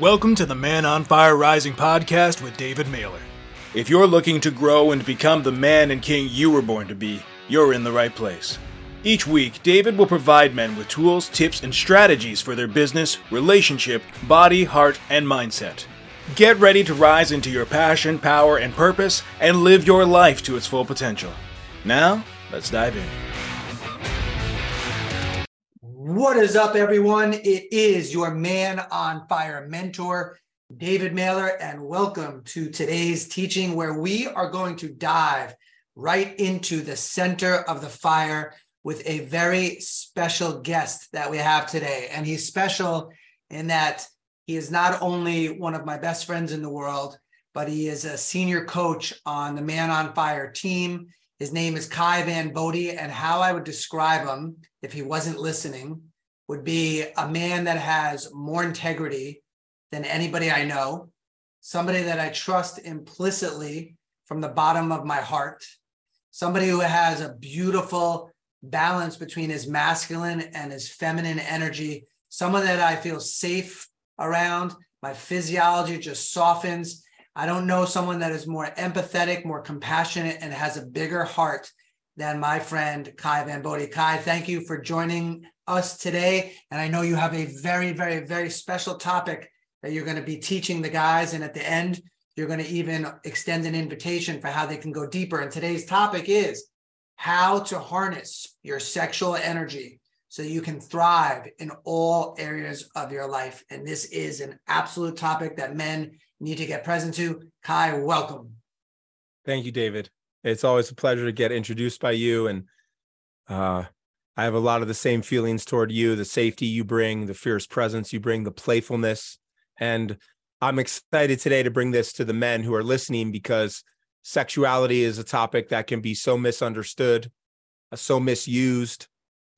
Welcome to the Man on Fire Rising podcast with David Mehler. If you're looking to grow and become the man and king you were born to be, you're in the right place. Each week, David will provide men with tools, tips, and strategies for their business, relationship, body, heart, and mindset. Get ready to rise into your passion, power, and purpose and live your life to its full potential. Now, let's dive in. What is up, everyone? It is your man on fire mentor, David Mehler, and welcome to today's teaching where we are going to dive right into the center of the fire with a very special guest that we have today. And he's special in that he is not only one of my best friends in the world, but he is a senior coach on the Man on Fire team. His name is Kai Van Bodhi, and how I would describe him if he wasn't listening would be a man that has more integrity than anybody I know, somebody that I trust implicitly from the bottom of my heart, somebody who has a beautiful balance between his masculine and his feminine energy, someone that I feel safe around. My physiology just softens. I don't know someone that is more empathetic, more compassionate, and has a bigger heart than my friend Kai Van Bodhi. Kai, thank you for joining us today. And I know you have a very, very, very special topic that you're going to be teaching the guys. And at the end, you're going to even extend an invitation for how they can go deeper. And today's topic is how to harness your sexual energy so you can thrive in all areas of your life. And this is an absolute topic that men need to get present to. Kai, welcome. Thank you, David. It's always a pleasure to get introduced by you. And uh, I have a lot of the same feelings toward you the safety you bring, the fierce presence you bring, the playfulness. And I'm excited today to bring this to the men who are listening because sexuality is a topic that can be so misunderstood, uh, so misused.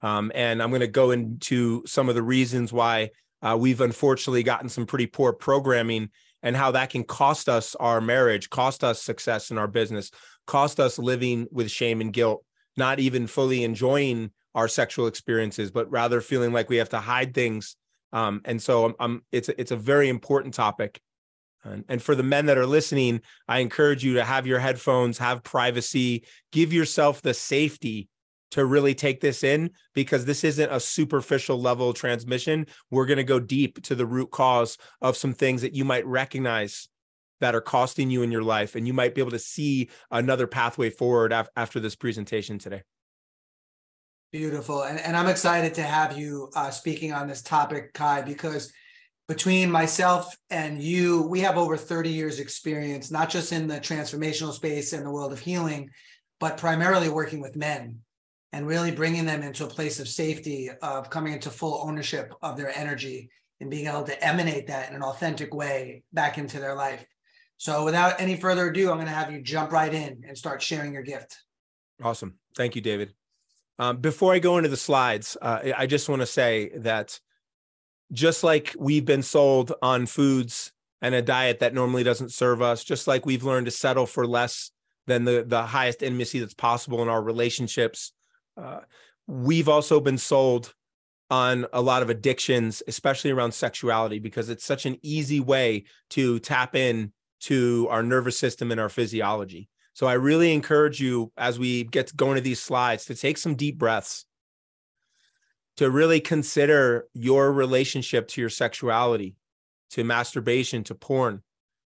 Um, and I'm going to go into some of the reasons why uh, we've unfortunately gotten some pretty poor programming and how that can cost us our marriage, cost us success in our business, cost us living with shame and guilt, not even fully enjoying our sexual experiences, but rather feeling like we have to hide things. Um, and so I'm, I'm, it's a, it's a very important topic. And, and for the men that are listening, I encourage you to have your headphones, have privacy, give yourself the safety to really take this in because this isn't a superficial level transmission. We're going to go deep to the root cause of some things that you might recognize that are costing you in your life. And you might be able to see another pathway forward af- after this presentation today. Beautiful. And, and I'm excited to have you uh, speaking on this topic, Kai, because between myself and you, we have over 30 years experience, not just in the transformational space and the world of healing, but primarily working with men and really bringing them into a place of safety, of coming into full ownership of their energy and being able to emanate that in an authentic way back into their life. So without any further ado, I'm going to have you jump right in and start sharing your gift. Awesome. Thank you, David. Um, before I go into the slides, uh, I just want to say that just like we've been sold on foods and a diet that normally doesn't serve us, just like we've learned to settle for less than the the highest intimacy that's possible in our relationships, uh, we've also been sold on a lot of addictions, especially around sexuality, because it's such an easy way to tap in to our nervous system and our physiology. So I really encourage you as we get going to these slides to take some deep breaths to really consider your relationship to your sexuality, to masturbation, to porn.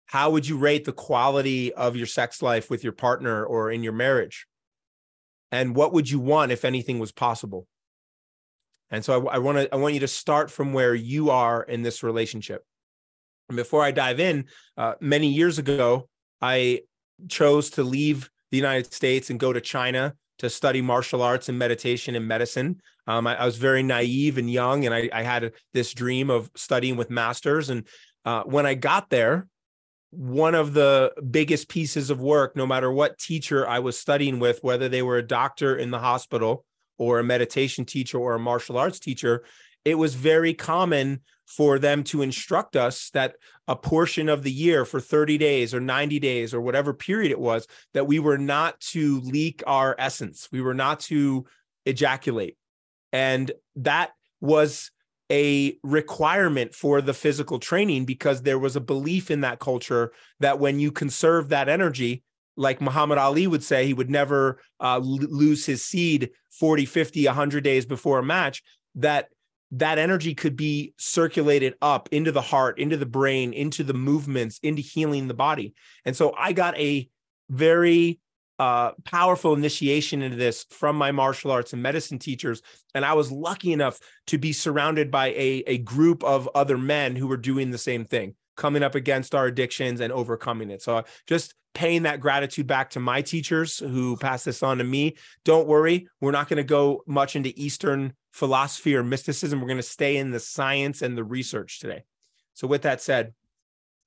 How would you rate the quality of your sex life with your partner or in your marriage? And what would you want if anything was possible? And so I, I want to I want you to start from where you are in this relationship. Before I dive in, uh, many years ago, I chose to leave the United States and go to China to study martial arts and meditation and medicine. Um, I, I, was very naive and young, and I, I, had this dream of studying with masters. And uh, when I got there, one of the biggest pieces of work, no matter what teacher I was studying with, whether they were a doctor in the hospital or a meditation teacher or a martial arts teacher, it was very common for them to instruct us that a portion of the year for 30 days or 90 days or whatever period it was that we were not to leak our essence. We were not to ejaculate. And that was a requirement for the physical training because there was a belief in that culture that when you conserve that energy, like Muhammad Ali would say, he would never uh, lose his seed 40, 50, 100 days before a match, that that energy could be circulated up into the heart, into the brain, into the movements, into healing the body. And so I got a very uh, powerful initiation into this from my martial arts and medicine teachers. And I was lucky enough to be surrounded by a, a group of other men who were doing the same thing, coming up against our addictions and overcoming it. So just paying that gratitude back to my teachers who passed this on to me. Don't worry, we're not going to go much into Eastern philosophy or mysticism. We're going to stay in the science and the research today. So, with that said,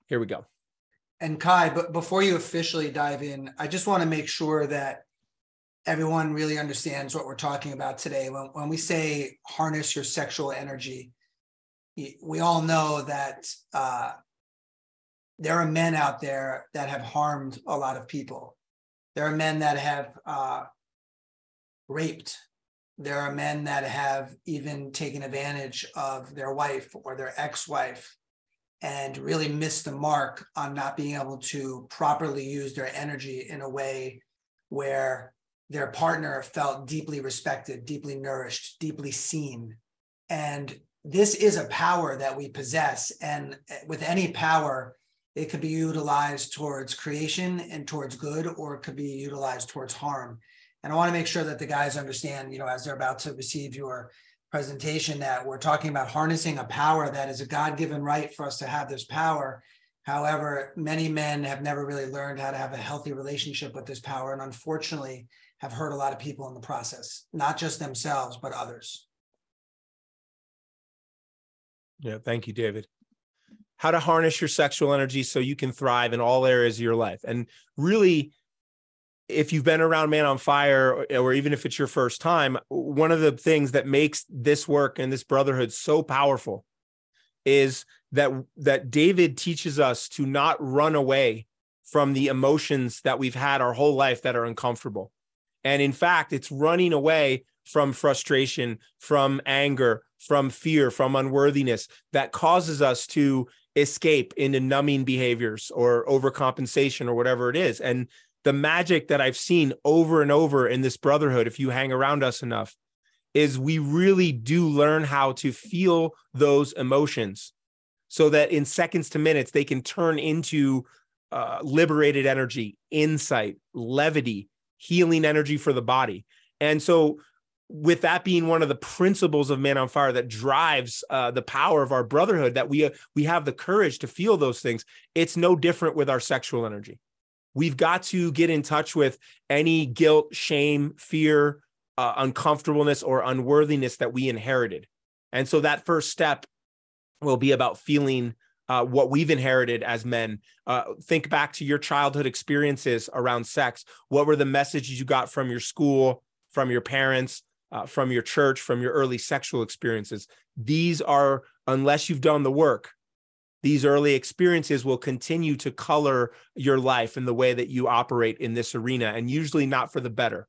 here we go. And Kai, but before you officially dive in, I just want to make sure that everyone really understands what we're talking about today. When, when we say harness your sexual energy, we all know that uh, there are men out there that have harmed a lot of people. There are men that have uh, raped. There are men that have even taken advantage of their wife or their ex wife and really missed the mark on not being able to properly use their energy in a way where their partner felt deeply respected, deeply nourished, deeply seen. And this is a power that we possess. And with any power, it could be utilized towards creation and towards good, or it could be utilized towards harm. And I want to make sure that the guys understand, you know, as they're about to receive your presentation that we're talking about harnessing a power that is a God-given right for us to have this power. However, many men have never really learned how to have a healthy relationship with this power, and unfortunately, have hurt a lot of people in the process, not just themselves, but others. Yeah, thank you, David. How to harness your sexual energy so you can thrive in all areas of your life. And really, if you've been around Man on Fire, or, or, even if it's your first time, one of the things that makes this work and this brotherhood so powerful is that that David teaches us to not run away from the emotions that we've had our whole life that are uncomfortable. And in fact, it's running away from frustration, from anger, from fear, from unworthiness that causes us to escape into numbing behaviors or overcompensation or whatever it is. And the magic that I've seen over and over in this brotherhood, if you hang around us enough, is we really do learn how to feel those emotions so that in seconds to minutes, they can turn into uh, liberated energy, insight, levity, healing energy for the body. And so, with that being one of the principles of Man on Fire that drives uh, the power of our brotherhood, that we uh, we have the courage to feel those things. It's no different with our sexual energy. We've got to get in touch with any guilt, shame, fear, uh, uncomfortableness, or unworthiness that we inherited. And so that first step will be about feeling uh, what we've inherited as men. Uh, think back to your childhood experiences around sex. What were the messages you got from your school, from your parents, uh, from your church, from your early sexual experiences? These are, unless you've done the work, these early experiences will continue to color your life and the way that you operate in this arena, and usually not for the better.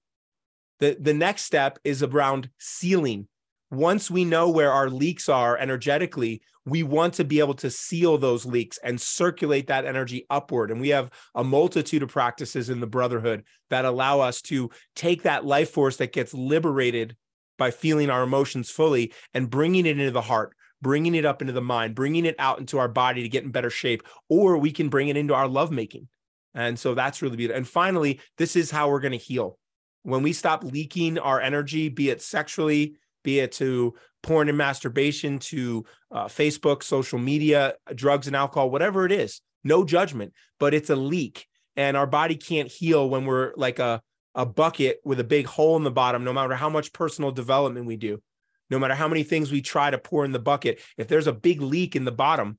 The, the next step is around sealing. Once we know where our leaks are energetically, we want to be able to seal those leaks and circulate that energy upward. And we have a multitude of practices in the brotherhood that allow us to take that life force that gets liberated by feeling our emotions fully and bringing it into the heart, bringing it up into the mind, bringing it out into our body to get in better shape, or we can bring it into our lovemaking. And so that's really beautiful. And finally, this is how we're going to heal. When we stop leaking our energy, be it sexually, be it to porn and masturbation, to uh, Facebook, social media, drugs and alcohol, whatever it is, no judgment, but it's a leak. And our body can't heal when we're like a, a bucket with a big hole in the bottom, no matter how much personal development we do no matter how many things we try to pour in the bucket, if there's a big leak in the bottom,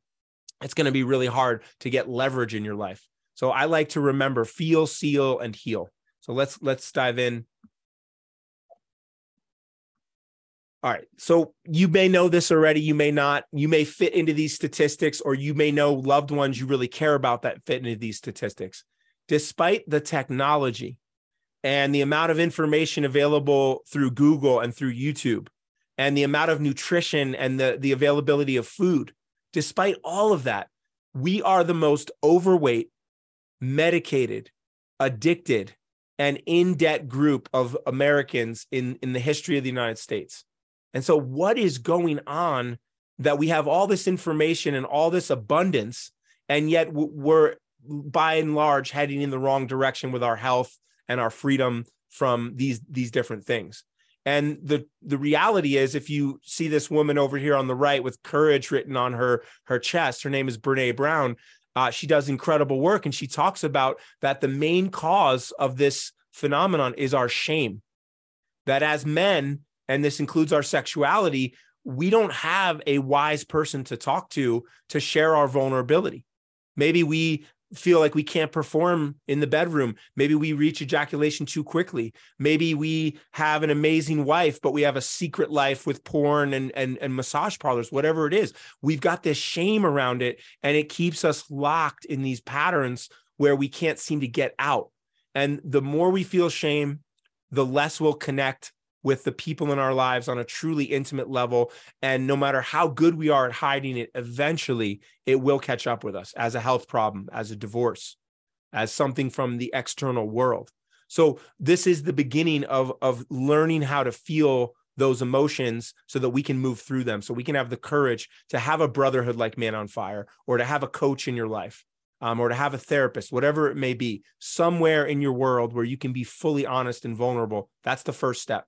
it's going to be really hard to get leverage in your life. So I like to remember feel, seal, and heal. So let's let's dive in. All right. So you may know this already. You may not. You may fit into these statistics, or you may know loved ones you really care about that fit into these statistics. Despite the technology and the amount of information available through Google and through YouTube, and the amount of nutrition and the, the availability of food. Despite all of that, we are the most overweight, medicated, addicted, and in debt group of Americans in, in the history of the United States. And so, what is going on that we have all this information and all this abundance, and yet we're by and large heading in the wrong direction with our health and our freedom from these these different things? And the the reality is, if you see this woman over here on the right with courage written on her her chest, her name is Brene Brown. Uh, she does incredible work, and she talks about that the main cause of this phenomenon is our shame. That as men, and this includes our sexuality, we don't have a wise person to talk to to share our vulnerability. Maybe we feel like we can't perform in the bedroom. Maybe we reach ejaculation too quickly. Maybe we have an amazing wife, but we have a secret life with porn and, and, and massage parlors, whatever it is. We've got this shame around it, and it keeps us locked in these patterns where we can't seem to get out. And the more we feel shame, the less we'll connect with the people in our lives on a truly intimate level. And no matter how good we are at hiding it, eventually it will catch up with us as a health problem, as a divorce, as something from the external world. So this is the beginning of, of learning how to feel those emotions so that we can move through them. So we can have the courage to have a brotherhood like Man on Fire or to have a coach in your life. Um, or to have a therapist, whatever it may be, somewhere in your world where you can be fully honest and vulnerable. That's the first step.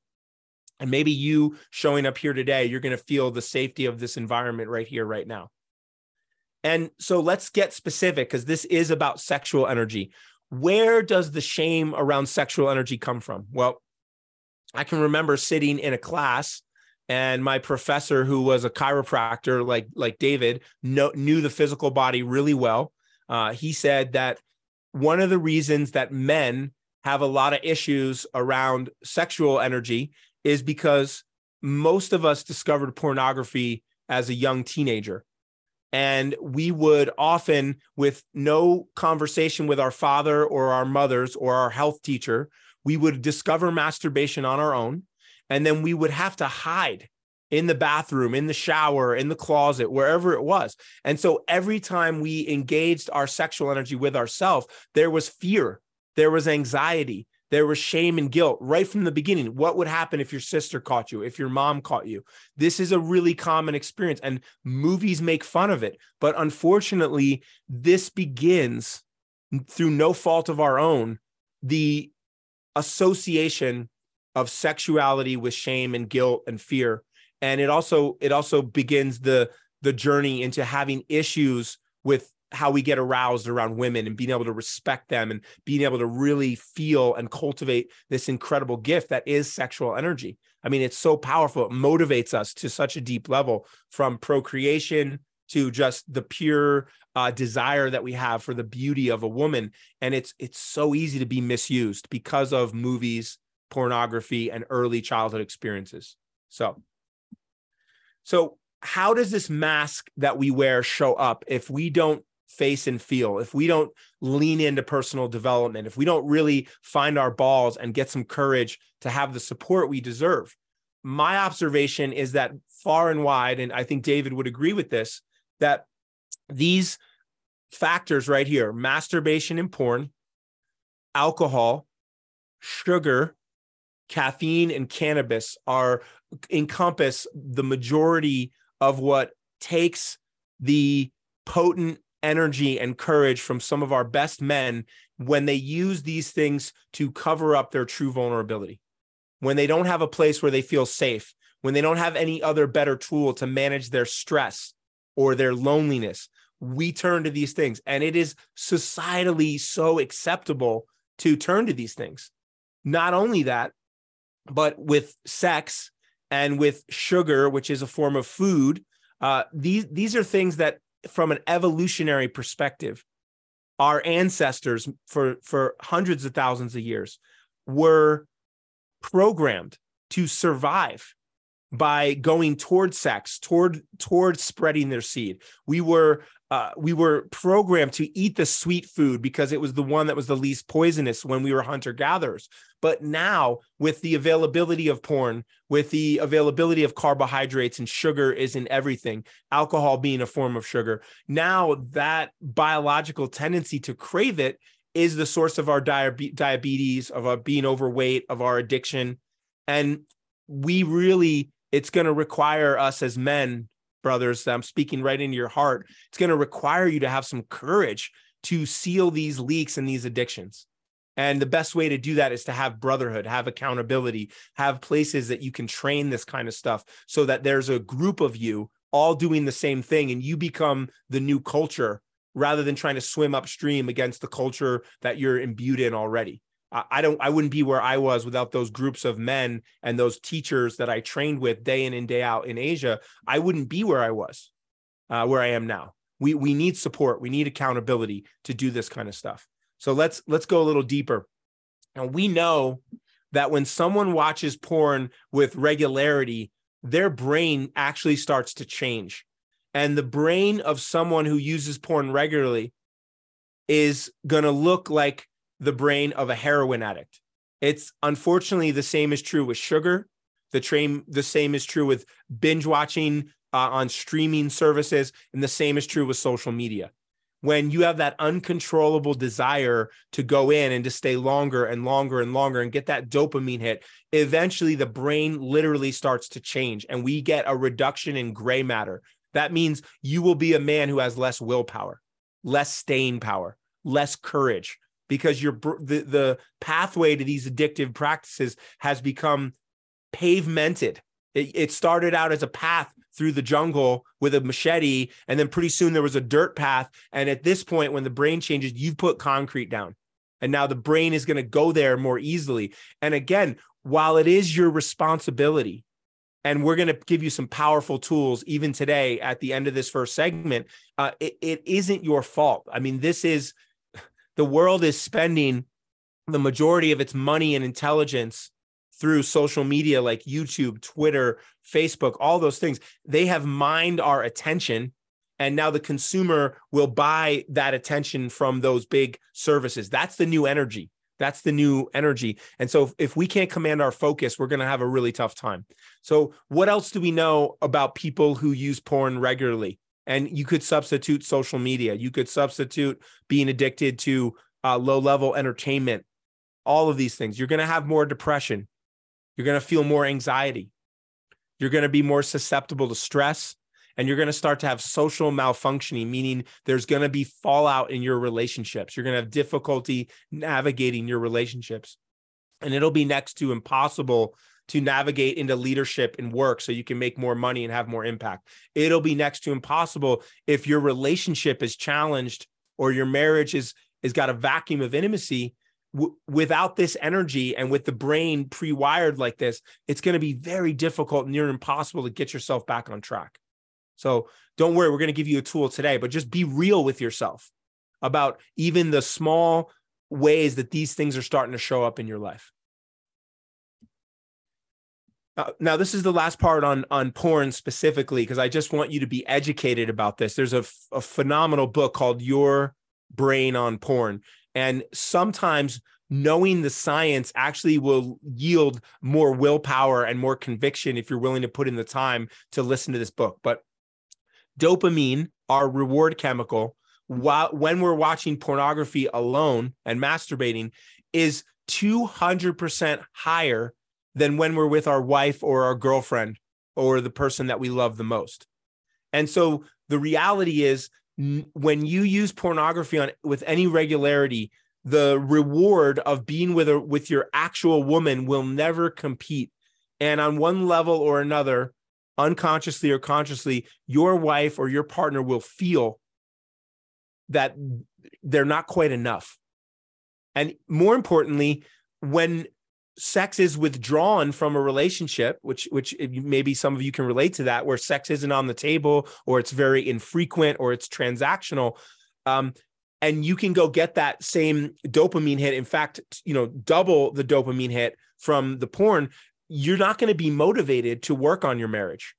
And maybe you showing up here today, you're going to feel the safety of this environment right here, right now. And so let's get specific because this is about sexual energy. Where does the shame around sexual energy come from? Well, I can remember sitting in a class and my professor who was a chiropractor like like David know, knew the physical body really well. Uh, he said that one of the reasons that men have a lot of issues around sexual energy is because most of us discovered pornography as a young teenager. And we would often, with no conversation with our father or our mothers or our health teacher, we would discover masturbation on our own. And then we would have to hide in the bathroom, in the shower, in the closet, wherever it was. And so every time we engaged our sexual energy with ourselves, there was fear, there was anxiety, there was shame and guilt right from the beginning. What would happen if your sister caught you, if your mom caught you? This is a really common experience, and movies make fun of it. But unfortunately, this begins through no fault of our own the association of sexuality with shame and guilt and fear and it also it also begins the the journey into having issues with how we get aroused around women and being able to respect them and being able to really feel and cultivate this incredible gift that is sexual energy. I mean, it's so powerful. It motivates us to such a deep level from procreation to just the pure uh, desire that we have for the beauty of a woman. And it's it's so easy to be misused because of movies, pornography, and early childhood experiences. So, so how does this mask that we wear show up if we don't face and feel, if we don't lean into personal development, if we don't really find our balls and get some courage to have the support we deserve, my observation is that far and wide, and I think David would agree with this, that these factors right here masturbation and porn, alcohol, sugar, caffeine, and cannabis are encompass the majority of what takes the potent energy and courage from some of our best men when they use these things to cover up their true vulnerability. When they don't have a place where they feel safe, when they don't have any other better tool to manage their stress or their loneliness, we turn to these things. And it is societally so acceptable to turn to these things. Not only that, but with sex and with sugar, which is a form of food, uh, these these are things that from an evolutionary perspective, our ancestors for, for hundreds of thousands of years were programmed to survive by going toward sex, toward toward spreading their seed. We were uh, we were programmed to eat the sweet food because it was the one that was the least poisonous when we were hunter gatherers. But now, with the availability of porn, with the availability of carbohydrates and sugar is in everything, alcohol being a form of sugar, now that biological tendency to crave it is the source of our diabetes, of our being overweight, of our addiction. And we really, it's going to require us as men brothers, I'm speaking right into your heart. It's going to require you to have some courage to seal these leaks and these addictions. And the best way to do that is to have brotherhood, have accountability, have places that you can train this kind of stuff so that there's a group of you all doing the same thing and you become the new culture rather than trying to swim upstream against the culture that you're imbued in already. I don't I wouldn't be where I was without those groups of men and those teachers that I trained with day in and day out in Asia. I wouldn't be where I was, uh, where I am now. We we need support. We need accountability to do this kind of stuff. So let's let's go a little deeper. And we know that when someone watches porn with regularity, their brain actually starts to change. And the brain of someone who uses porn regularly is going to look like the brain of a heroin addict. It's unfortunately the same is true with sugar. The train, the same is true with binge watching uh, on streaming services, and the same is true with social media. When you have that uncontrollable desire to go in and to stay longer and longer and longer and get that dopamine hit, eventually the brain literally starts to change and we get a reduction in gray matter. That means you will be a man who has less willpower, less staying power, less courage, because your the, the pathway to these addictive practices has become pavemented. It, it started out as a path through the jungle with a machete, and then pretty soon there was a dirt path. And at this point, when the brain changes, you've put concrete down. And now the brain is going to go there more easily. And again, while it is your responsibility, and we're going to give you some powerful tools even today at the end of this first segment, uh, it, it isn't your fault. I mean, this is the world is spending the majority of its money and intelligence through social media like YouTube, Twitter, Facebook, all those things. They have mined our attention. And now the consumer will buy that attention from those big services. That's the new energy. That's the new energy. And so if, we can't command our focus, we're going to have a really tough time. So, what else do we know about people who use porn regularly? And you could substitute social media you could substitute being addicted to uh, low level entertainment all of these things. You're going to have more depression. You're going to feel more anxiety. You're going to be more susceptible to stress and you're going to start to have social malfunctioning meaning there's going to be fallout in your relationships. You're going to have difficulty navigating your relationships. And it'll be next to impossible to navigate into leadership and work so you can make more money and have more impact. It'll be next to impossible if your relationship is challenged or your marriage is is got a vacuum of intimacy w- without this energy and with the brain pre-wired like this it's going to be very difficult near impossible to get yourself back on track so don't worry we're going to give you a tool today but just be real with yourself about even the small ways that these things are starting to show up in your life uh, now this is the last part on on porn specifically because I just want you to be educated about this. There's a, a phenomenal book called Your Brain on Porn, and sometimes knowing the science actually will yield more willpower and more conviction if you're willing to put in the time to listen to this book. But dopamine, our reward chemical, while when we're watching pornography alone and masturbating, is 200% higher than when we're with our wife or our girlfriend or the person that we love the most. And so the reality is when you use pornography on with any regularity, the reward of being with a, with your actual woman will never compete. And on one level or another, unconsciously or consciously, your wife or your partner will feel that they're not quite enough. And more importantly, when sex is withdrawn from a relationship which which maybe some of you can relate to that where sex isn't on the table or it's very infrequent or it's transactional um, and you can go get that same dopamine hit in fact you know double the dopamine hit from the porn you're not going to be motivated to work on your marriage.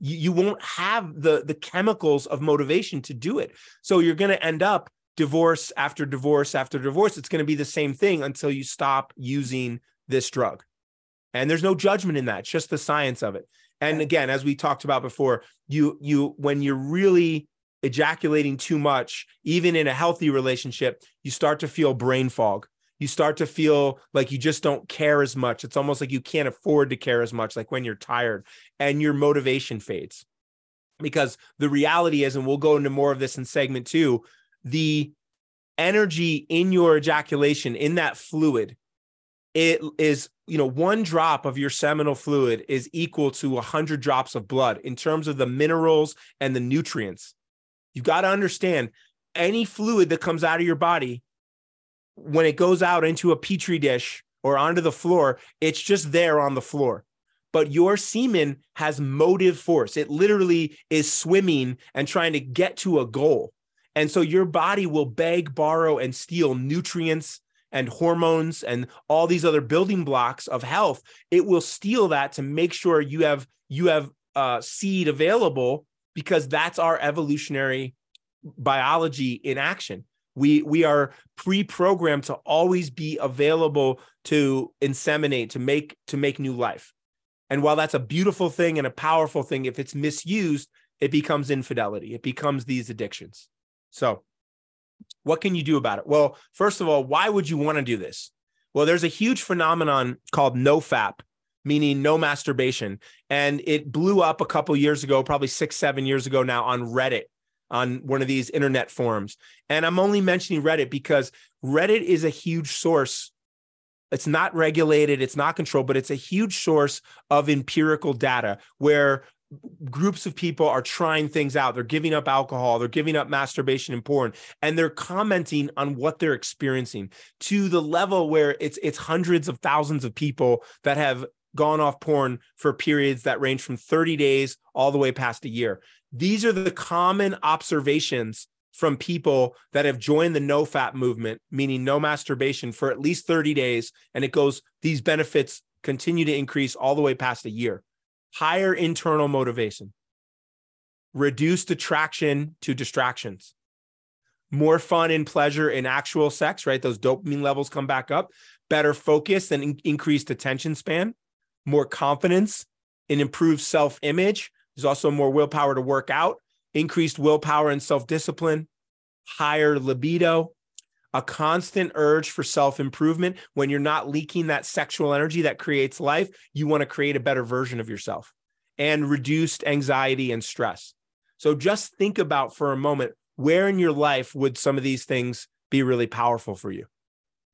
You, you won't have the the chemicals of motivation to do it. So you're going to end up divorce after divorce after divorce. It's going to be the same thing until you stop using this drug. And there's no judgment in that, it's just the science of it. And again, as we talked about before, you you when you're really ejaculating too much, even in a healthy relationship, you start to feel brain fog. You start to feel like you just don't care as much. It's almost like you can't afford to care as much, like when you're tired and your motivation fades. Because the reality is, and we'll go into more of this in segment two, the energy in your ejaculation, in that fluid, it is you know one drop of your seminal fluid is equal to 100 drops of blood in terms of the minerals and the nutrients. You've got to understand any fluid that comes out of your body when it goes out into a petri dish or onto the floor it's just there on the floor. But your semen has motive force. It literally is swimming and trying to get to a goal. And so your body will beg borrow and steal nutrients and hormones and all these other building blocks of health it will steal that to make sure you have you have uh, seed available because that's our evolutionary biology in action. We we are pre-programmed to always be available to inseminate to make to make new life. And while that's a beautiful thing and a powerful thing if it's misused it becomes infidelity. It becomes these addictions. So what can you do about it? Well, first of all, why would you want to do this? Well, there's a huge phenomenon called nofap, meaning no masturbation, and it blew up a couple years ago, probably six, seven years ago now, on Reddit, on one of these internet forums. And I'm only mentioning Reddit because Reddit is a huge source. It's not regulated, it's not controlled, but it's a huge source of empirical data where groups of people are trying things out. They're giving up alcohol, they're giving up masturbation and porn, and they're commenting on what they're experiencing to the level where it's it's hundreds of thousands of people that have gone off porn for periods that range from 30 days all the way past a year. These are the common observations from people that have joined the nofap movement, meaning no masturbation for at least 30 days. And it goes, these benefits continue to increase all the way past a year higher internal motivation, reduced attraction to distractions, more fun and pleasure in actual sex, right? Those dopamine levels come back up, better focus and in- increased attention span, more confidence, an improved self image. There's also more willpower to work out, increased willpower and self discipline, higher libido, a constant urge for self improvement. When you're not leaking that sexual energy that creates life, you want to create a better version of yourself and reduced anxiety and stress. So just think about for a moment where in your life would some of these things be really powerful for you?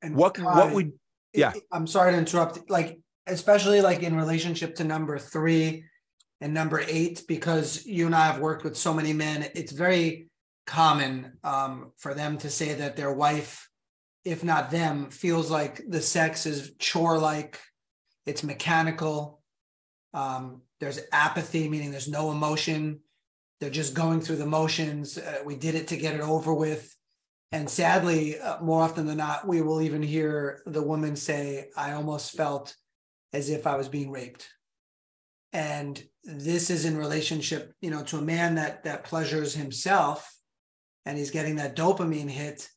And what God, what would yeah. I'm sorry to interrupt like especially like in relationship to number 3 and number 8 because you and I have worked with so many men it's very common um, for them to say that their wife, if not them, feels like the sex is chore like, it's mechanical. Um, there's apathy, meaning there's no emotion. They're just going through the motions. Uh, we did it to get it over with. And sadly, uh, more often than not, we will even hear the woman say, I almost felt as if I was being raped. And this is in relationship, you know, to a man that that pleasures himself and he's getting that dopamine hit,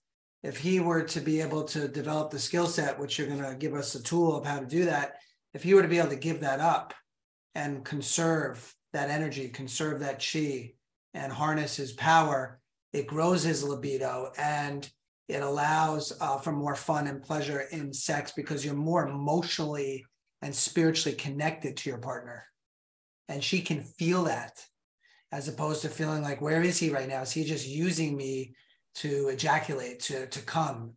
if he were to be able to develop the skill set, which you're going to give us a tool of how to do that, if he were to be able to give that up and conserve that energy, conserve that chi, and harness his power, it grows his libido and it allows uh, for more fun and pleasure in sex because you're more emotionally and spiritually connected to your partner. And she can feel that as opposed to feeling like where is he right now? Is he just using me to ejaculate to to come?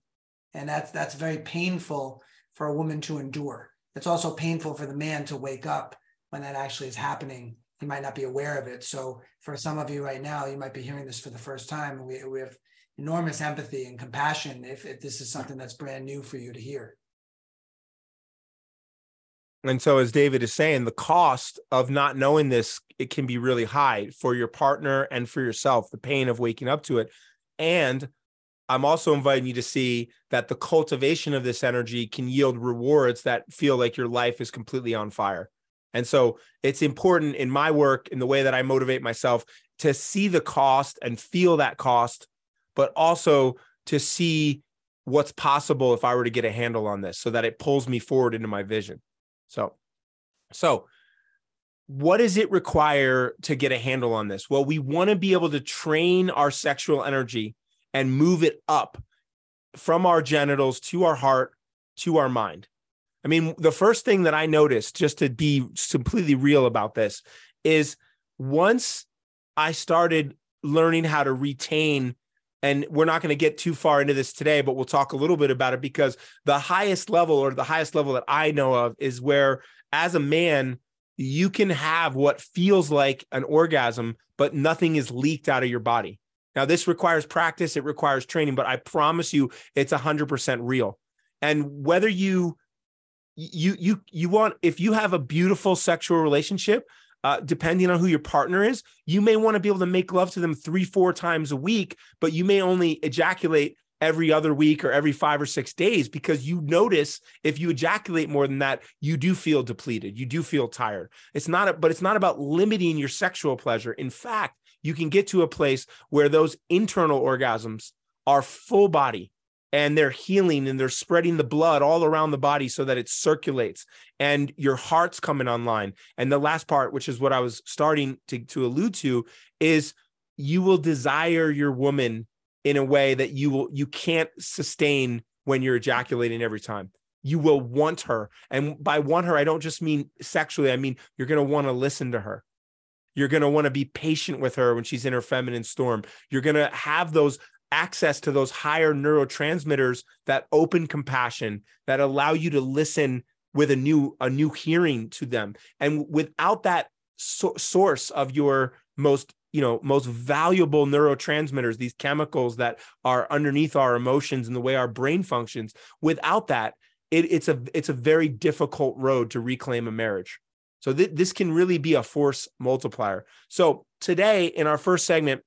And that's that's very painful for a woman to endure. It's also painful for the man to wake up when that actually is happening. He might not be aware of it. So for some of you right now you might be hearing this for the first time. We, we have enormous empathy and compassion if, if this is something that's brand new for you to hear and so, as David is saying, the cost of not knowing this it can be really high for your partner and for yourself. The pain of waking up to it, and I'm also inviting you to see that the cultivation of this energy can yield rewards that feel like your life is completely on fire. And so it's important in my work, in the way that I motivate myself, to see the cost and feel that cost, but also to see what's possible if I were to get a handle on this so that it pulls me forward into my vision. So, so what does it require to get a handle on this? Well, we want to be able to train our sexual energy and move it up from our genitals to our heart to our mind. I mean, the first thing that I noticed, just to be completely real about this, is once I started learning how to retain, and we're not going to get too far into this today, but we'll talk a little bit about it because the highest level or the highest level that I know of is where, as a man, you can have what feels like an orgasm, but nothing is leaked out of your body. Now, this requires practice, it requires training, but I promise you it's 100% real. And whether you you you you want if you have a beautiful sexual relationship, uh, depending on who your partner is, you may want to be able to make love to them three, four times a week, but you may only ejaculate every other week or every five or six days because you notice if you ejaculate more than that, you do feel depleted. You do feel tired. It's not, a, but it's not about limiting your sexual pleasure. In fact, you can get to a place where those internal orgasms are full body and they're healing and they're spreading the blood all around the body so that it circulates and your heart's coming online. And the last part, which is what I was starting to, to allude to, is you will desire your woman in a way that you will you can't sustain when you're ejaculating every time you will want her and by want her i don't just mean sexually i mean you're going to want to listen to her you're going to want to be patient with her when she's in her feminine storm. You're going to have those access to those higher neurotransmitters that open compassion that allow you to listen with a new a new hearing to them and without that so- source of your most you know most valuable neurotransmitters these chemicals that are underneath our emotions and the way our brain functions without that it, it's a it's a very difficult road to reclaim a marriage so th- this can really be a force multiplier. So today in our first segment,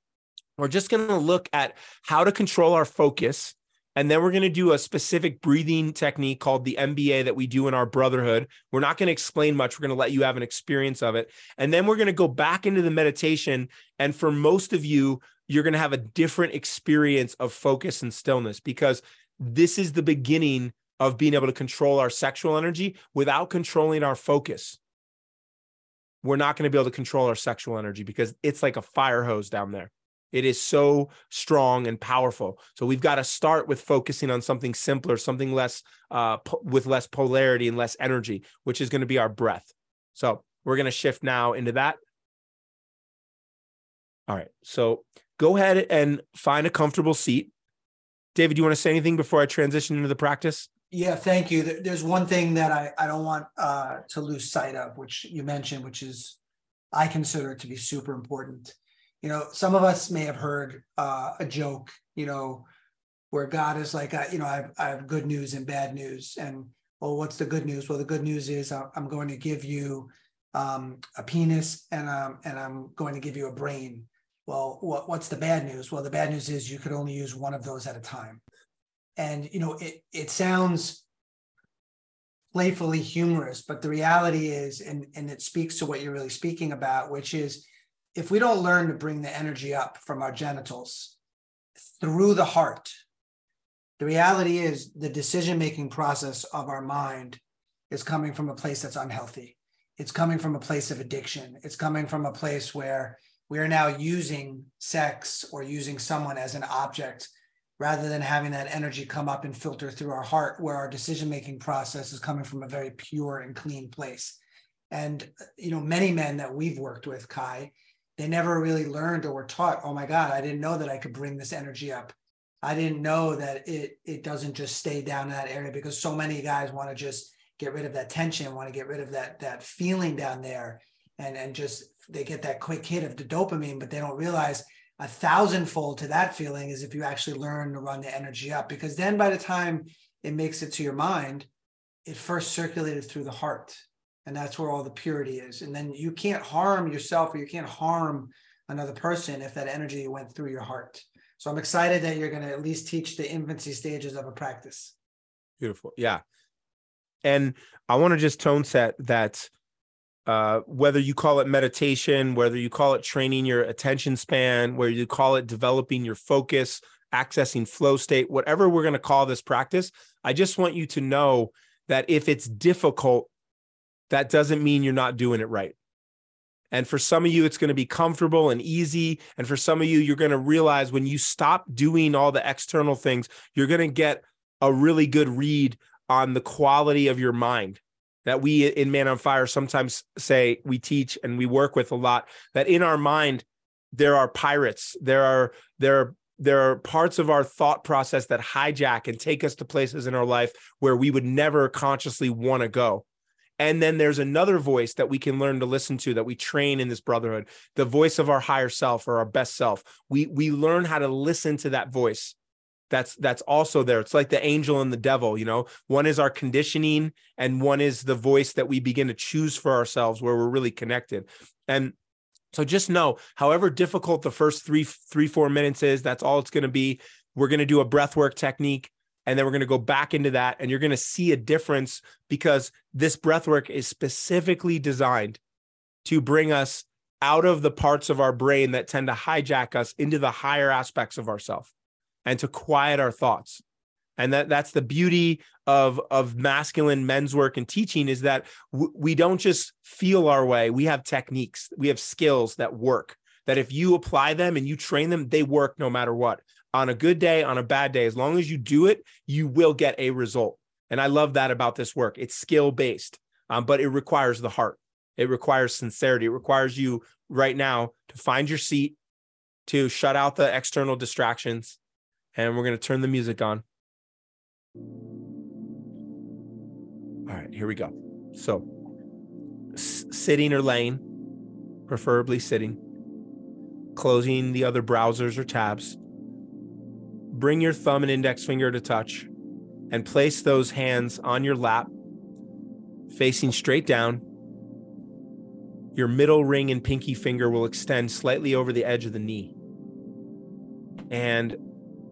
we're just going to look at how to control our focus. And then we're going to do a specific breathing technique called the MBA that we do in our brotherhood. We're not going to explain much. We're going to let you have an experience of it. And then we're going to go back into the meditation. And for most of you, you're going to have a different experience of focus and stillness because this is the beginning of being able to control our sexual energy without controlling our focus we're not going to be able to control our sexual energy because it's like a fire hose down there. It is so strong and powerful. So we've got to start with focusing on something simpler, something less uh, po- with less polarity and less energy, which is going to be our breath. So we're going to shift now into that. All right. So go ahead and find a comfortable seat. David, do you want to say anything before I transition into the practice? Yeah, thank you. There's one thing that I, I don't want uh, to lose sight of, which you mentioned, which is I consider it to be super important. You know, some of us may have heard uh, a joke, you know, where God is like, I, you know, I have, I have good news and bad news. And well, what's the good news? Well, the good news is I'm going to give you um, a penis and um, and I'm going to give you a brain. Well, what, what's the bad news? Well, the bad news is you could only use one of those at a time and you know it it sounds playfully humorous but the reality is and and it speaks to what you're really speaking about which is if we don't learn to bring the energy up from our genitals through the heart the reality is the decision making process of our mind is coming from a place that's unhealthy. It's coming from a place of addiction. It's coming from a place where we are now using sex or using someone as an object rather than having that energy come up and filter through our heart where our decision making process is coming from a very pure and clean place. And you know many men that we've worked with kai they never really learned or were taught oh my god i didn't know that i could bring this energy up. I didn't know that it it doesn't just stay down in that area because so many guys want to just get rid of that tension want to get rid of that that feeling down there and and just they get that quick hit of the dopamine but they don't realize a thousandfold to that feeling is if you actually learn to run the energy up because then by the time it makes it to your mind it first circulated through the heart and that's where all the purity is and then you can't harm yourself or you can't harm another person if that energy went through your heart So I'm excited that you're going to at least teach the infancy stages of a practice. Beautiful. Yeah. And I want to just tone set that uh, whether you call it meditation, whether you call it training your attention span, whether you call it developing your focus, accessing flow state, whatever we're going to call this practice, I just want you to know that if it's difficult, that doesn't mean you're not doing it right. And for some of you, it's going to be comfortable and easy. And for some of you, you're going to realize when you stop doing all the external things, you're going to get a really good read on the quality of your mind that we in Man on Fire sometimes say we teach and we work with a lot that in our mind there are pirates there are there are there are parts of our thought process that hijack and take us to places in our life where we would never consciously want to go and then there's another voice that we can learn to listen to that we train in this brotherhood the voice of our higher self or our best self. We we learn how to listen to that voice that's that's also there. It's like the angel and the devil you know? One is our conditioning and one is the voice that we begin to choose for ourselves where we're really connected. And so just know however difficult the first three three four minutes is that's all it's going to be. We're going to do a breath work technique and then we're going to go back into that and you're going to see a difference because this breath work is specifically designed to bring us out of the parts of our brain that tend to hijack us into the higher aspects of ourself and to quiet our thoughts. And that that's the beauty of of masculine men's work and teaching is that w- we don't just feel our way we have techniques we have skills that work that if you apply them and you train them they work no matter what on a good day on a bad day as long as you do it you will get a result and i love that about this work it's skill based um, but it requires the heart it requires sincerity it requires you right now to find your seat to shut out the external distractions and we're going to turn the music on. All right, here we go. So, s- sitting or laying, preferably sitting, closing the other browsers or tabs. Bring your thumb and index finger to touch and place those hands on your lap, facing straight down. Your middle ring and pinky finger will extend slightly over the edge of the knee. And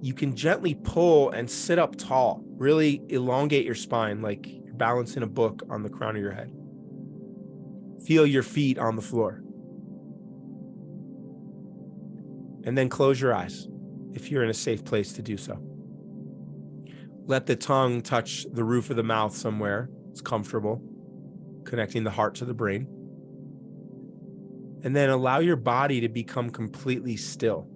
you can gently pull and sit up tall, really elongate your spine like you're balancing a book on the crown of your head. Feel your feet on the floor. And then close your eyes if you're in a safe place to do so. Let the tongue touch the roof of the mouth somewhere. It's comfortable, connecting the heart to the brain. And then allow your body to become completely still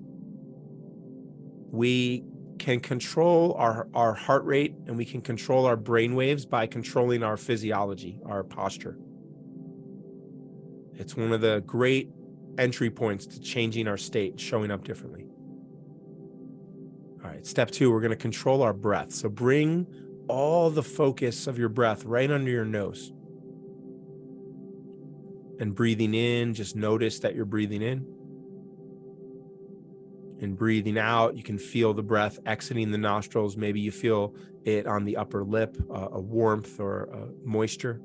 we can control our, our heart rate and we can control our brain waves by controlling our physiology, our posture. It's one of the great entry points to changing our state, showing up differently. Right, step two, we're going to control our breath. So bring all the focus of your breath right under your nose. And breathing in, just notice that you're breathing in and breathing out, you can feel the breath exiting the nostrils. Maybe you feel it on the upper lip, uh, a warmth or moisture.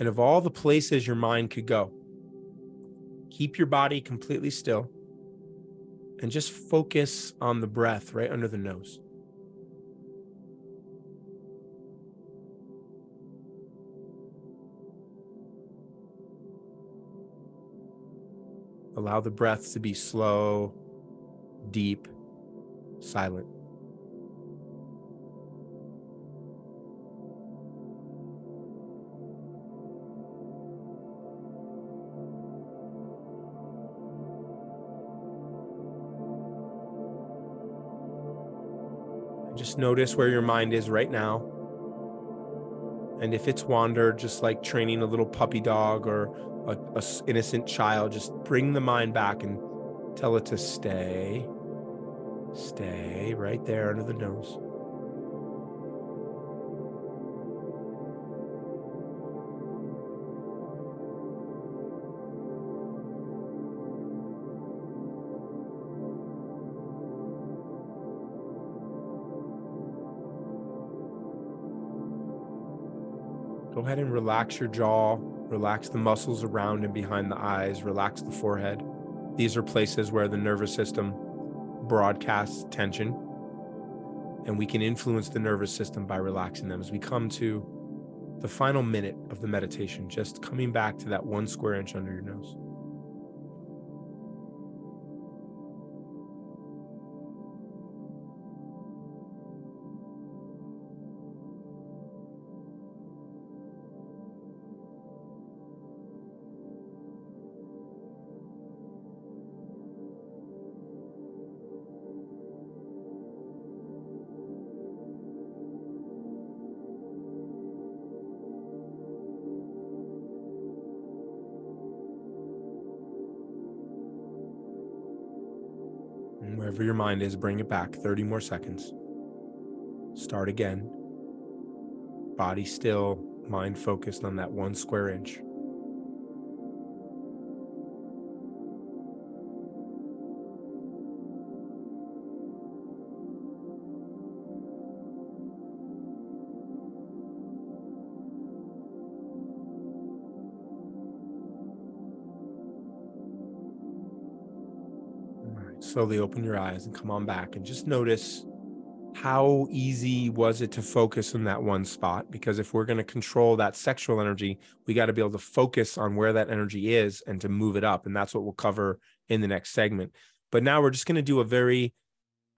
And of all the places your mind could go, keep your body completely still and just focus on the breath right under the nose. Allow the breath to be slow, deep, silent. Notice where your mind is right now. And if it's wandered, just like training a little puppy dog or a, a innocent child, just bring the mind back and tell it to stay, stay right there under the nose. Ahead and relax your jaw, relax the muscles around and behind the eyes, relax the forehead. These are places where the nervous system broadcasts tension, and we can influence the nervous system by relaxing them as we come to the final minute of the meditation, just coming back to that one square inch under your nose. Mind is, bring it back 30 more seconds. Start again. Body still, mind focused on that one square inch. Slowly open your eyes and come on back and just notice how easy was it to focus in that one spot? Because if we're going to control that sexual energy we got to be able to focus on where that energy is and to move it up and that's what we'll cover in the next segment. But now we're just going to do a very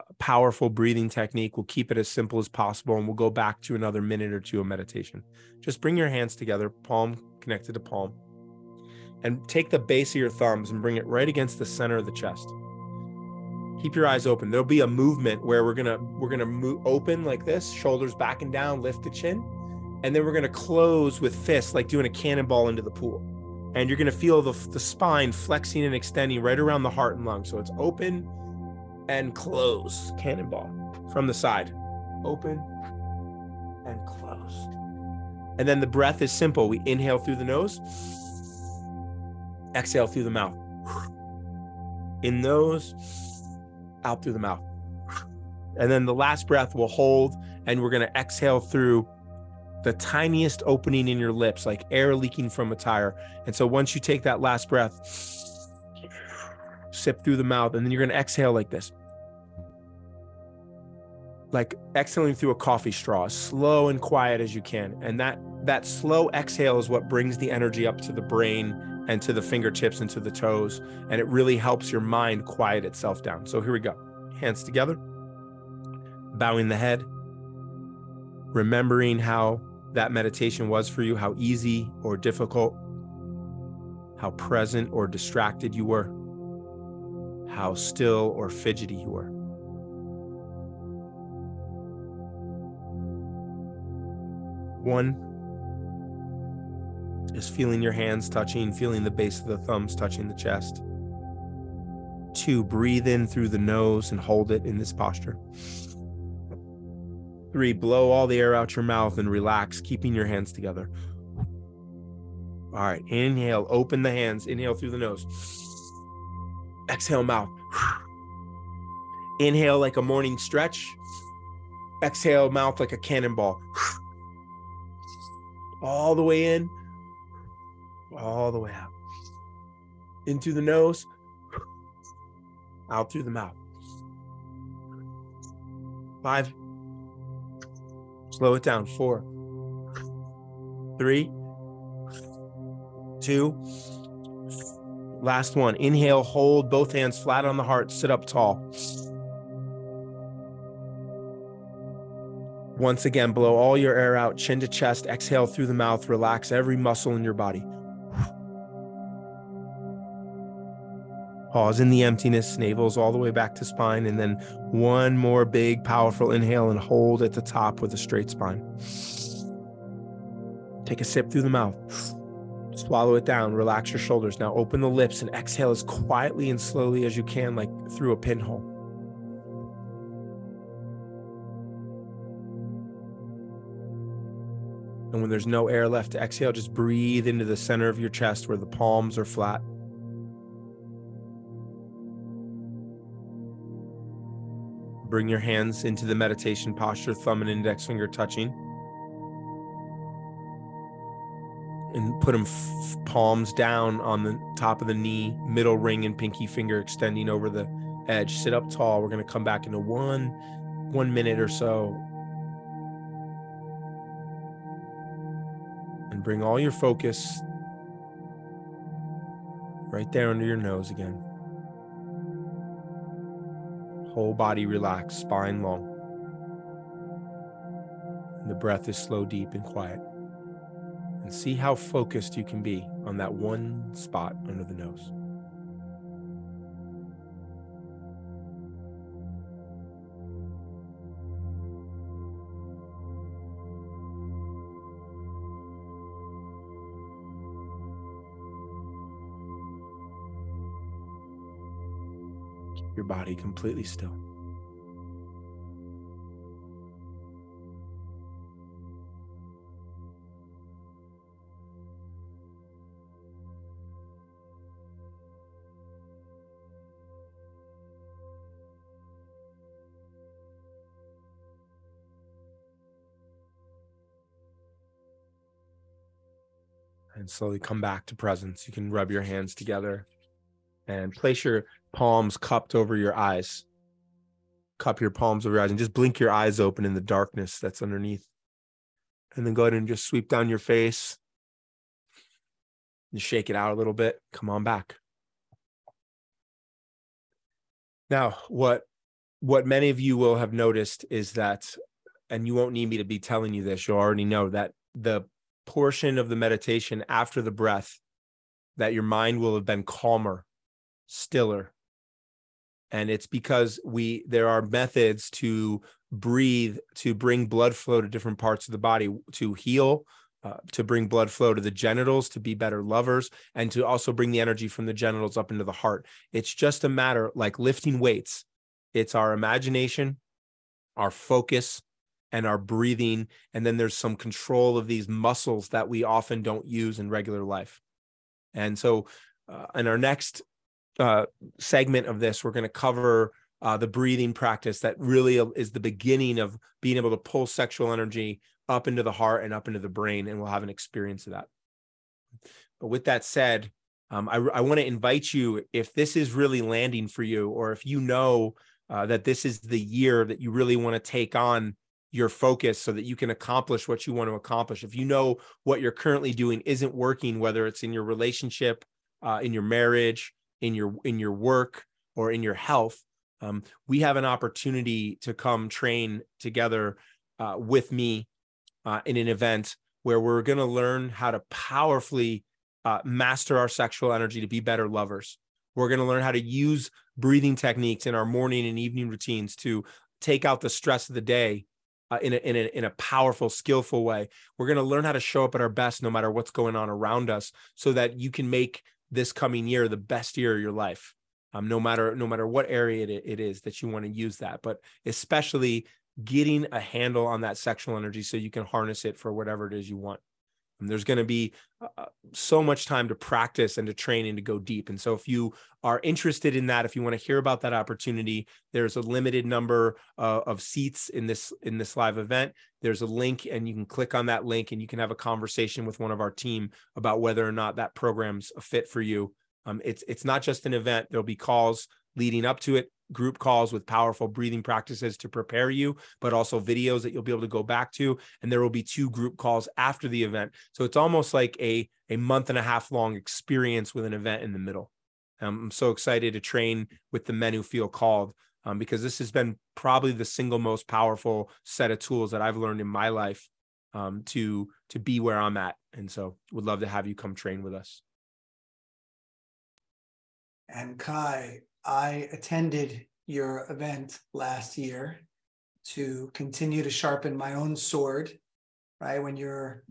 uh, powerful breathing technique. We'll keep it as simple as possible and we'll go back to another minute or two of meditation. Just bring your hands together palm connected to palm and take the base of your thumbs and bring it right against the center of the chest keep your eyes open. There'll be a movement where we're gonna we're gonna move open like this shoulders back and down lift the chin and then we're gonna close with fists like doing a cannonball into the pool. And you're gonna feel the, the spine flexing and extending right around the heart and lungs. So it's open and close. Cannonball from the side. Open and close. And then the breath is simple. We inhale through the nose. Exhale through the mouth. In nose out through the mouth. And then the last breath will hold, and we're going to exhale through the tiniest opening in your lips, like air leaking from a tire. And so once you take that last breath, sip through the mouth, and then you're going to exhale like this. Like exhaling through a coffee straw, slow and quiet as you can. And that that slow exhale is what brings the energy up to the brain and to the fingertips and to the toes. And it really helps your mind quiet itself down. So here we go. Hands together, bowing the head, remembering how that meditation was for you, how easy or difficult, how present or distracted you were, how still or fidgety you were. One, is feeling your hands touching, feeling the base of the thumbs touching the chest. Two, breathe in through the nose and hold it in this posture. Three, blow all the air out your mouth and relax, keeping your hands together. All right, inhale, open the hands, inhale through the nose. Exhale, mouth. Inhale like a morning stretch. Exhale, mouth like a cannonball. All the way in all the way out. Into the nose, out through the mouth. Five. Slow it down. Four, three, two. Last one. Inhale, hold both hands flat on the heart, sit up tall. Once again, blow all your air out, chin to chest, exhale through the mouth, relax every muscle in your body. Pause in the emptiness, navels all the way back to spine, and then one more big, powerful inhale and hold at the top with a straight spine. Take a sip through the mouth. Swallow it down, relax your shoulders. Now open the lips and exhale as quietly and slowly as you can, like through a pinhole. And when there's no air left to exhale, just breathe into the center of your chest where the palms are flat. Bring your hands into the meditation posture, thumb and index finger touching. and put them f- palms down on the top of the knee, middle ring and pinky finger extending over the edge. Sit up tall. We're going to come back into one one minute or so. And bring all your focus right there under your nose again. Whole body relaxed, spine long. And the breath is slow, deep, and quiet and see how focused you can be on that one spot under the nose. Your body completely still. and slowly come back to presence. You can rub your hands together and place your palms cupped over your eyes. Cup your palms over your eyes and just blink your eyes open in the darkness that's underneath. And then go ahead and just sweep down your face and shake it out a little bit. Come on back. Now, what what many of you will have noticed is that, and you won't need me to be telling you this, you already know that the portion of the meditation after the breath that your mind will have been calmer, stiller. And it's because we there are methods to breathe to bring blood flow to different parts of the body to heal, uh, to bring blood flow to the genitals, to be better lovers, and to also bring the energy from the genitals up into the heart. It's just a matter like lifting weights. It's our imagination, our focus, and our breathing. And then there's some control of these muscles that we often don't use in regular life. And so, uh, in our next uh, segment of this, we're going to cover uh, the breathing practice that really is the beginning of being able to pull sexual energy up into the heart and up into the brain. And we'll have an experience of that. But with that said, um, I, I want to invite you if this is really landing for you, or if you know uh, that this is the year that you really want to take on your focus so that you can accomplish what you want to accomplish. If you know what you're currently doing isn't working, whether it's in your relationship, uh, in your marriage, in your in your work, or in your health, um, we have an opportunity to come train together uh, with me uh, in an event where we're going to learn how to powerfully uh, master our sexual energy to be better lovers. We're going to learn how to use breathing techniques in our morning and evening routines to take out the stress of the day uh, in, a, in, a, in a powerful, skillful way. We're going to learn how to show up at our best no matter what's going on around us so that you can make this coming year the best year of your life. Um, no matter no matter what area it, it is that you want to use that, but especially getting a handle on that sexual energy so you can harness it for whatever it is you want. And there's going to be uh, uh, so much time to practice and to train and to go deep. And so, if you are interested in that, if you want to hear about that opportunity, there's a limited number uh, of seats in this in this live event. There's a link, and you can click on that link, and you can have a conversation with one of our team about whether or not that program's a fit for you. Um, it's it's not just an event. There'll be calls leading up to it group calls with powerful breathing practices to prepare you, but also videos that you'll be able to go back to. And there will be two group calls after the event. So it's almost like a, a month and a half long experience with an event in the middle. Um, I'm so excited to train with the men who feel called um, because this has been probably the single most powerful set of tools that I've learned in my life um, to to be where I'm at. And so would love to have you come train with us. And Kai, I attended your event last year to continue to sharpen my own sword, right? When you're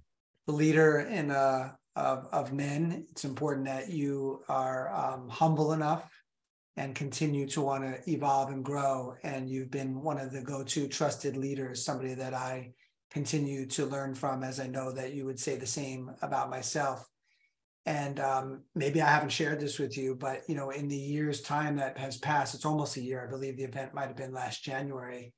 the leader in a, uh, of, of men, it's important that you are um, humble enough and continue to want to evolve and grow. And you've been one of the go to trusted leaders, somebody that I continue to learn from, as I know that you would say the same about myself. And um, maybe I haven't shared this with you, but you know, in the year's time that has passed, it's almost a year. I believe the event might have been last January.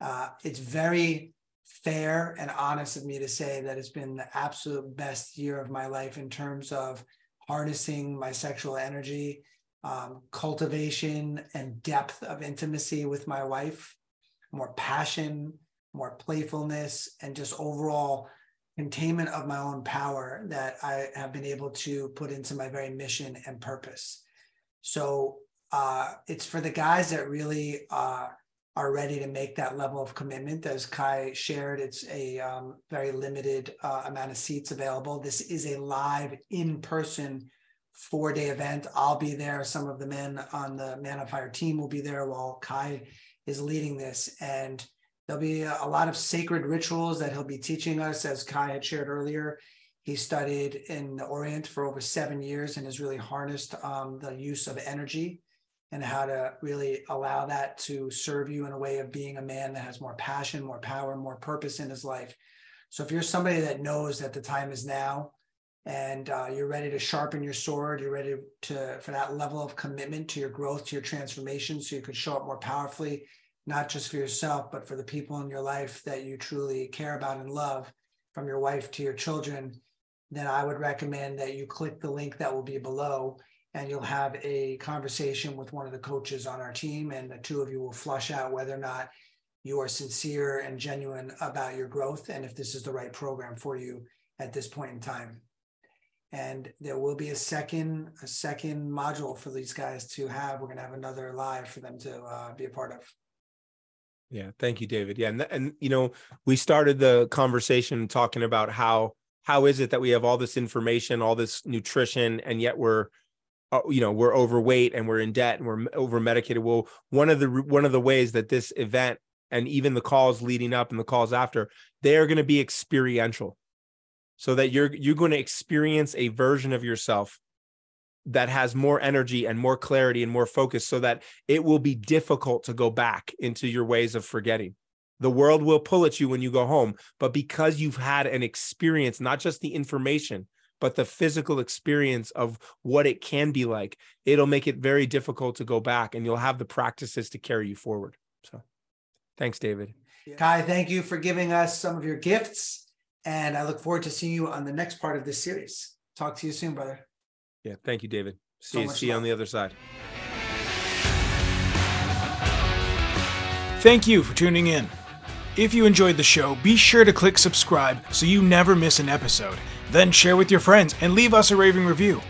Uh, it's very fair and honest of me to say that it's been the absolute best year of my life in terms of harnessing my sexual energy, um, cultivation and depth of intimacy with my wife, more passion, more playfulness, and just overall containment of my own power that I have been able to put into my very mission and purpose. So uh, it's for the guys that really uh, are ready to make that level of commitment. As Kai shared, it's a um, very limited uh, amount of seats available. This is a live in person four day event. I'll be there. Some of the men on the Man on Fire team will be there while Kai is leading this. And there'll be a, lot of sacred rituals that he'll be teaching us, as Kai had shared earlier. He studied in the Orient for over seven years and has really harnessed um, the use of energy and how to really allow that to serve you in a way of being a man that has more passion, more power, more purpose in his life. So if you're somebody that knows that the time is now and uh, you're ready to sharpen your sword, you're ready to for that level of commitment to your growth, to your transformation, so you could show up more powerfully, not just for yourself, but for the people in your life that you truly care about and love, from your wife to your children, then I would recommend that you click the link that will be below and you'll have a conversation with one of the coaches on our team, and the two of you will flush out whether or not you are sincere and genuine about your growth and if this is the right program for you at this point in time. And there will be a second a second module for these guys to have. We're going to have another live for them to uh, be a part of. Yeah, thank you, David. Yeah, and and you know we started the conversation talking about how how is it that we have all this information, all this nutrition, and yet we're uh, you know we're overweight and we're in debt and we're over medicated well one of the one of the ways that this event and even the calls leading up and the calls after they are going to be experiential so that you're you're going to experience a version of yourself that has more energy and more clarity and more focus so that it will be difficult to go back into your ways of forgetting the world will pull at you when you go home but because you've had an experience not just the information but the physical experience of what it can be like, it'll make it very difficult to go back and you'll have the practices to carry you forward. So thanks, David. Kai, thank you for giving us some of your gifts. And I look forward to seeing you on the next part of this series. Talk to you soon, brother. Yeah. Thank you, David. See, so you, see you on the other side. Thank you for tuning in. If you enjoyed the show, be sure to click subscribe so you never miss an episode. Then share with your friends and leave us a raving review.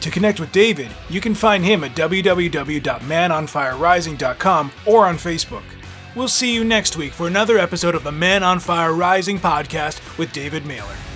To connect with David, you can find him at www.manonfirerising.com or on Facebook. We'll see you next week for another episode of the Man on Fire Rising podcast with David Mehler.